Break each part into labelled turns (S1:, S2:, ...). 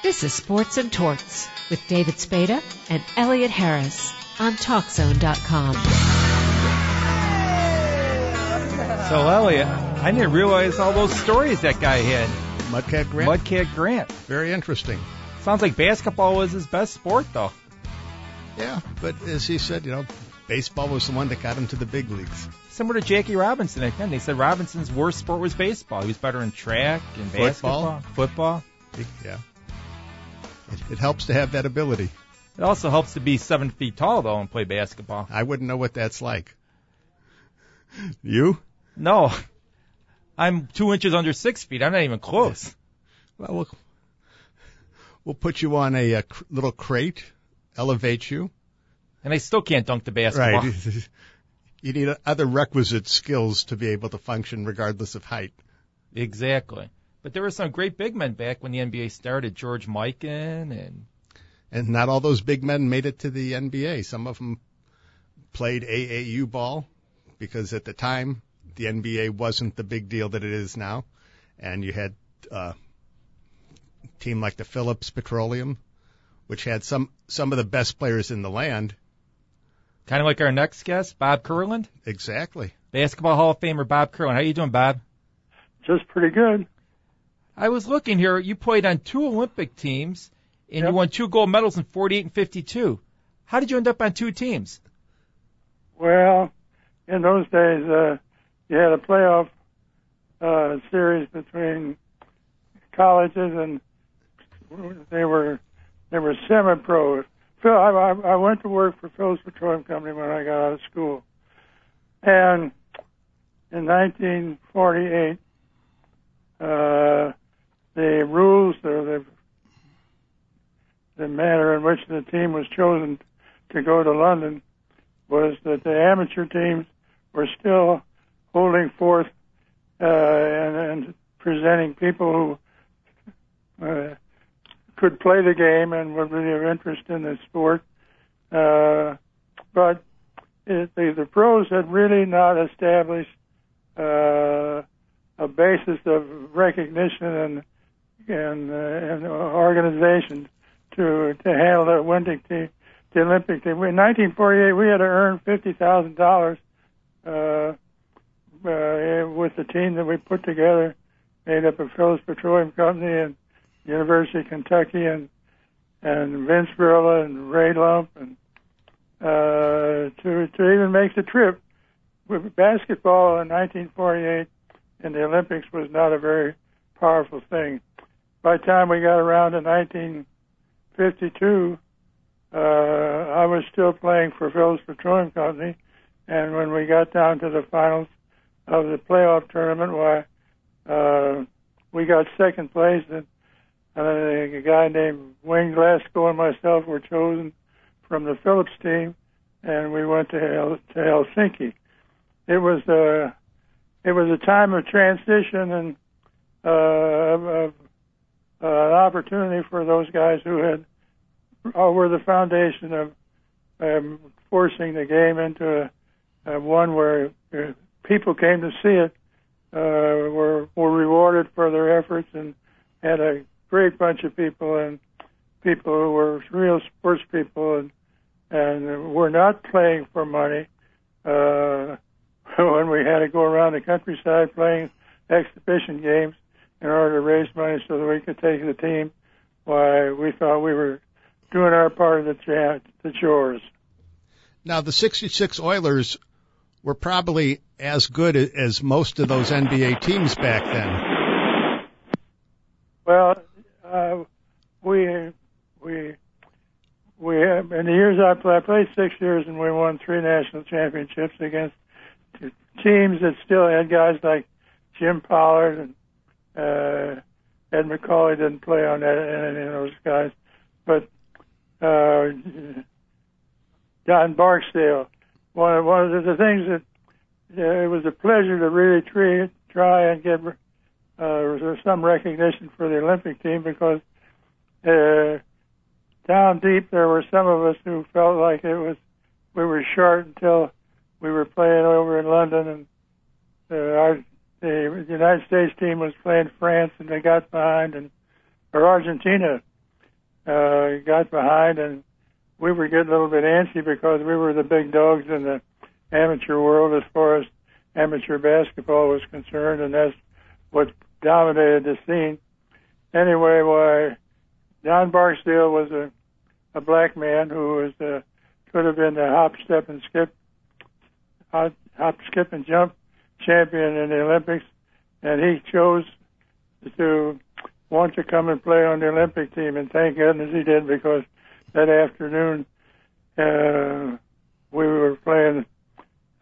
S1: This is Sports and Torts with David Spada and Elliot Harris on TalkZone.com.
S2: So, Elliot, I didn't realize all those stories that guy had.
S3: Mudcat Grant.
S2: Mudcat Grant.
S3: Very interesting.
S2: Sounds like basketball was his best sport, though.
S3: Yeah, but as he said, you know, baseball was the one that got him to the big leagues.
S2: Similar to Jackie Robinson again. They said Robinson's worst sport was baseball. He was better in track and basketball,
S3: football.
S2: football.
S3: Yeah. It, it helps to have that ability.
S2: It also helps to be seven feet tall though and play basketball.
S3: I wouldn't know what that's like. You?
S2: No, I'm two inches under six feet. I'm not even close.
S3: Well, we'll, we'll put you on a, a cr- little crate, elevate you.
S2: And I still can't dunk the basketball.
S3: Right. you need other requisite skills to be able to function regardless of height.
S2: Exactly. But there were some great big men back when the NBA started. George Mikan and
S3: And not all those big men made it to the NBA. Some of them played AAU ball because at the time the NBA wasn't the big deal that it is now. And you had uh, a team like the Phillips Petroleum, which had some some of the best players in the land.
S2: kind of like our next guest, Bob Kurland,
S3: Exactly.
S2: basketball Hall of Famer Bob Kurland. How are you doing, Bob?
S4: Just pretty good.
S2: I was looking here. You played on two Olympic teams, and
S4: Yep.
S2: you won two gold medals in 48 and 52. How did you end up on two teams?
S4: Well, in those days, uh, you had a playoff uh, series between colleges, and they were they were semi-pro. Phil, I, I went to work for Phillips Petroleum Company when I got out of school, and in 1948, uh, the rules or the the manner in which the team was chosen to go to London was that the amateur teams were still holding forth uh, and, and presenting people who uh, could play the game and would be of interest in the sport. Uh, but it, the, the pros had really not established uh, a basis of recognition and and, uh, and organization to to handle the Olympic team, the Olympic team. In 1948, we had to earn fifty thousand dollars uh, uh, with the team that we put together, made up of Phillips Petroleum Company and University of Kentucky and and Vince Boryla and Ray Lumpp and uh, to to even make the trip. With basketball in 1948 in the Olympics was not a very powerful thing. By the time we got around to 1952, uh, I was still playing for Phillips Petroleum Company, and when we got down to the finals of the playoff tournament, why uh, we got second place, and uh, a guy named Wayne Glasgow and myself were chosen from the Phillips team, and we went to Hel- to Helsinki. It was uh, it was a time of transition and uh, of, of an opportunity for those guys who had uh, were the foundation of um, forcing the game into a, a one where uh, people came to see it, uh, were were rewarded for their efforts, and had a great bunch of people and people who were real sports people and and were not playing for money. Uh, when we had to go around the countryside playing exhibition games in order to raise money so that we could take the team, why we thought we were doing our part of the, the chores.
S3: Now, the 66 Oilers were probably as good as most of those NBA teams back then.
S4: Well, uh, we we we have, in the years I played, I played six years and we won three national championships against teams that still had guys like Jim Pollard and uh, Ed Macauley didn't play on that any of those guys, but uh, Don Barksdale. One of, one of the things that uh, it was a pleasure to really try, try and get uh, some recognition for the Olympic team because uh, down deep there were some of us who felt like it was we were short until we were playing over in London and uh, our the United States team was playing France and they got behind and or Argentina uh, got behind, and we were getting a little bit antsy because we were the big dogs in the amateur world as far as amateur basketball was concerned, and that's what dominated the scene. Anyway, why Don Barksdale was a a black man who was uh, could have been the hop, step, and skip, hop, hop, skip, and jump champion in the Olympics, and he chose to want to come and play on the Olympic team, and thank goodness he did because that afternoon uh, we were playing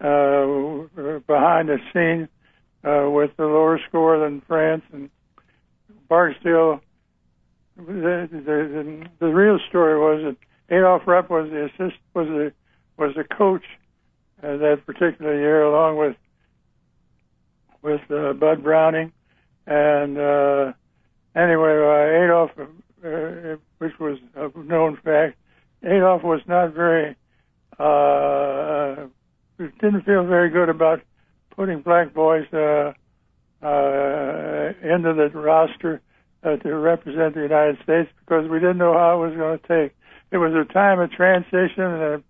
S4: uh, behind the scene uh, with the lower score than France, and Barksdale. The, the, the, real story was that Adolph Rupp was the assist was the was the coach uh, that particular year, along with with uh, Bud Browning, and uh, anyway, uh, Adolph, uh, which was a known fact, Adolph was not very uh, didn't feel very good about putting black boys uh, uh, into the roster uh, to represent the United States because we didn't know how it was going to take. It was a time of transition and a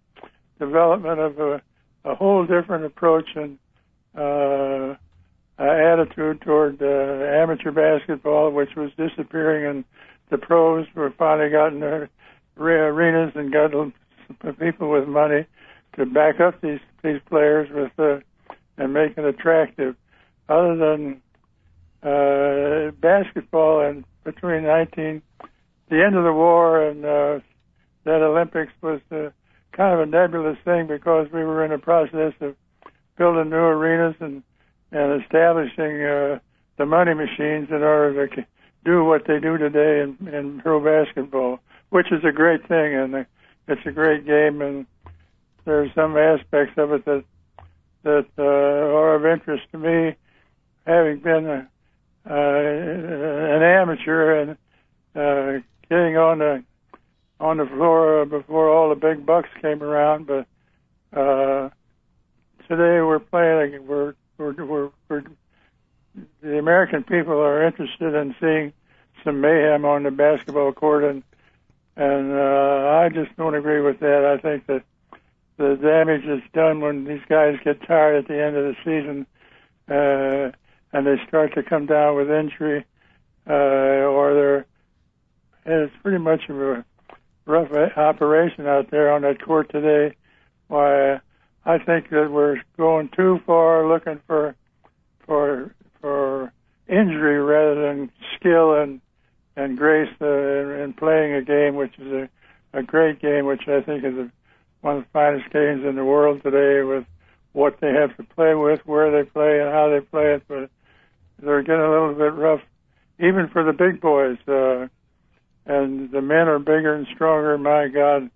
S4: development of a, a whole different approach and uh, uh, attitude toward amateur basketball, which was disappearing, and the pros were finally gotten their arenas and got people with money to back up these these players with uh, and make it attractive. Other than uh, basketball, and between 19 the end of the war and uh, that Olympics was uh, kind of a nebulous thing because we were in the process of building new arenas and and establishing uh, the money machines in order to do what they do today in, in pro basketball, which is a great thing and it's a great game and there's some aspects of it that that uh, are of interest to me, having been a, uh, an amateur and uh, getting on the on the floor before all the big bucks came around. But uh, today we're playing. We're we're, we're, we're the American people are interested in seeing some mayhem on the basketball court, and and uh, I just don't agree with that. I think that the damage is done when these guys get tired at the end of the season, uh, and they start to come down with injury, uh, or they're. It's pretty much a rough operation out there on that court today. Why, I think that we're going too far looking for for for injury rather than skill and and grace uh, in, in playing a game, which is a, a great game, which I think is a, one of the finest games in the world today with what they have to play with, where they play, and how they play it. But they're getting a little bit rough, even for the big boys. Uh, and the men are bigger and stronger. My God,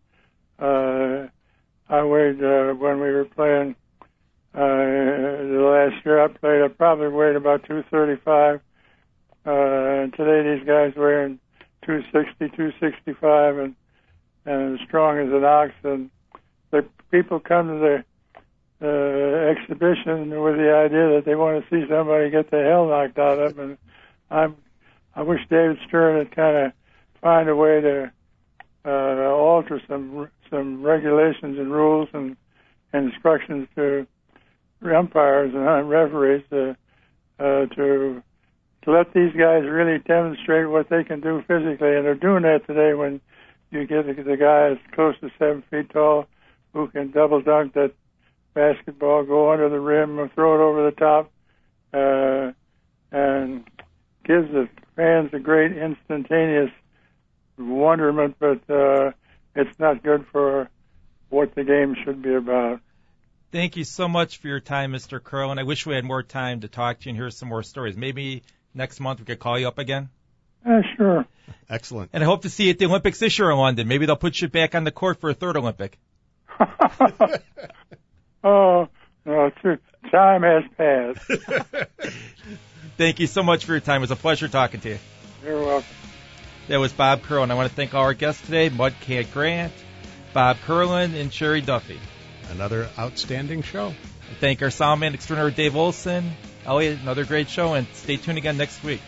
S4: uh, I weighed uh, when we were playing uh, the last year I played. I probably weighed about 235. Uh, and today these guys weigh 260, 265, and and as strong as an ox. And the people come to the uh, exhibition with the idea that they want to see somebody get the hell knocked out of them. And I'm, I wish David Stern had kind of find a way to uh, alter some some regulations and rules and, and instructions to umpires and referees to uh, to to let these guys really demonstrate what they can do physically, and they're doing that today. When you get the, the guys close to seven feet tall who can double dunk that basketball, go under the rim, or throw it over the top, uh, and gives the fans a great instantaneous wonderment, but uh, it's not good for what the game should be about.
S2: Thank you so much for your time, Mr. Curl, and I wish we had more time to talk to you and hear some more stories. Maybe next month we could call you up again.
S4: Uh, sure.
S3: Excellent.
S2: And I hope to see you at the Olympics this year in London. Maybe they'll put you back on the court for a third Olympic.
S4: oh, no, time has passed.
S2: Thank you so much for your time. It was a pleasure talking to you.
S4: You're welcome.
S2: That was Bob Kurland. I want to thank all our guests today, Mudcat Grant, Bob Kurland, and Sherry Duffy.
S3: Another outstanding show.
S2: Thank our sound man extraordinaire Dave Olson. Elliot, another great show, and stay tuned again next week.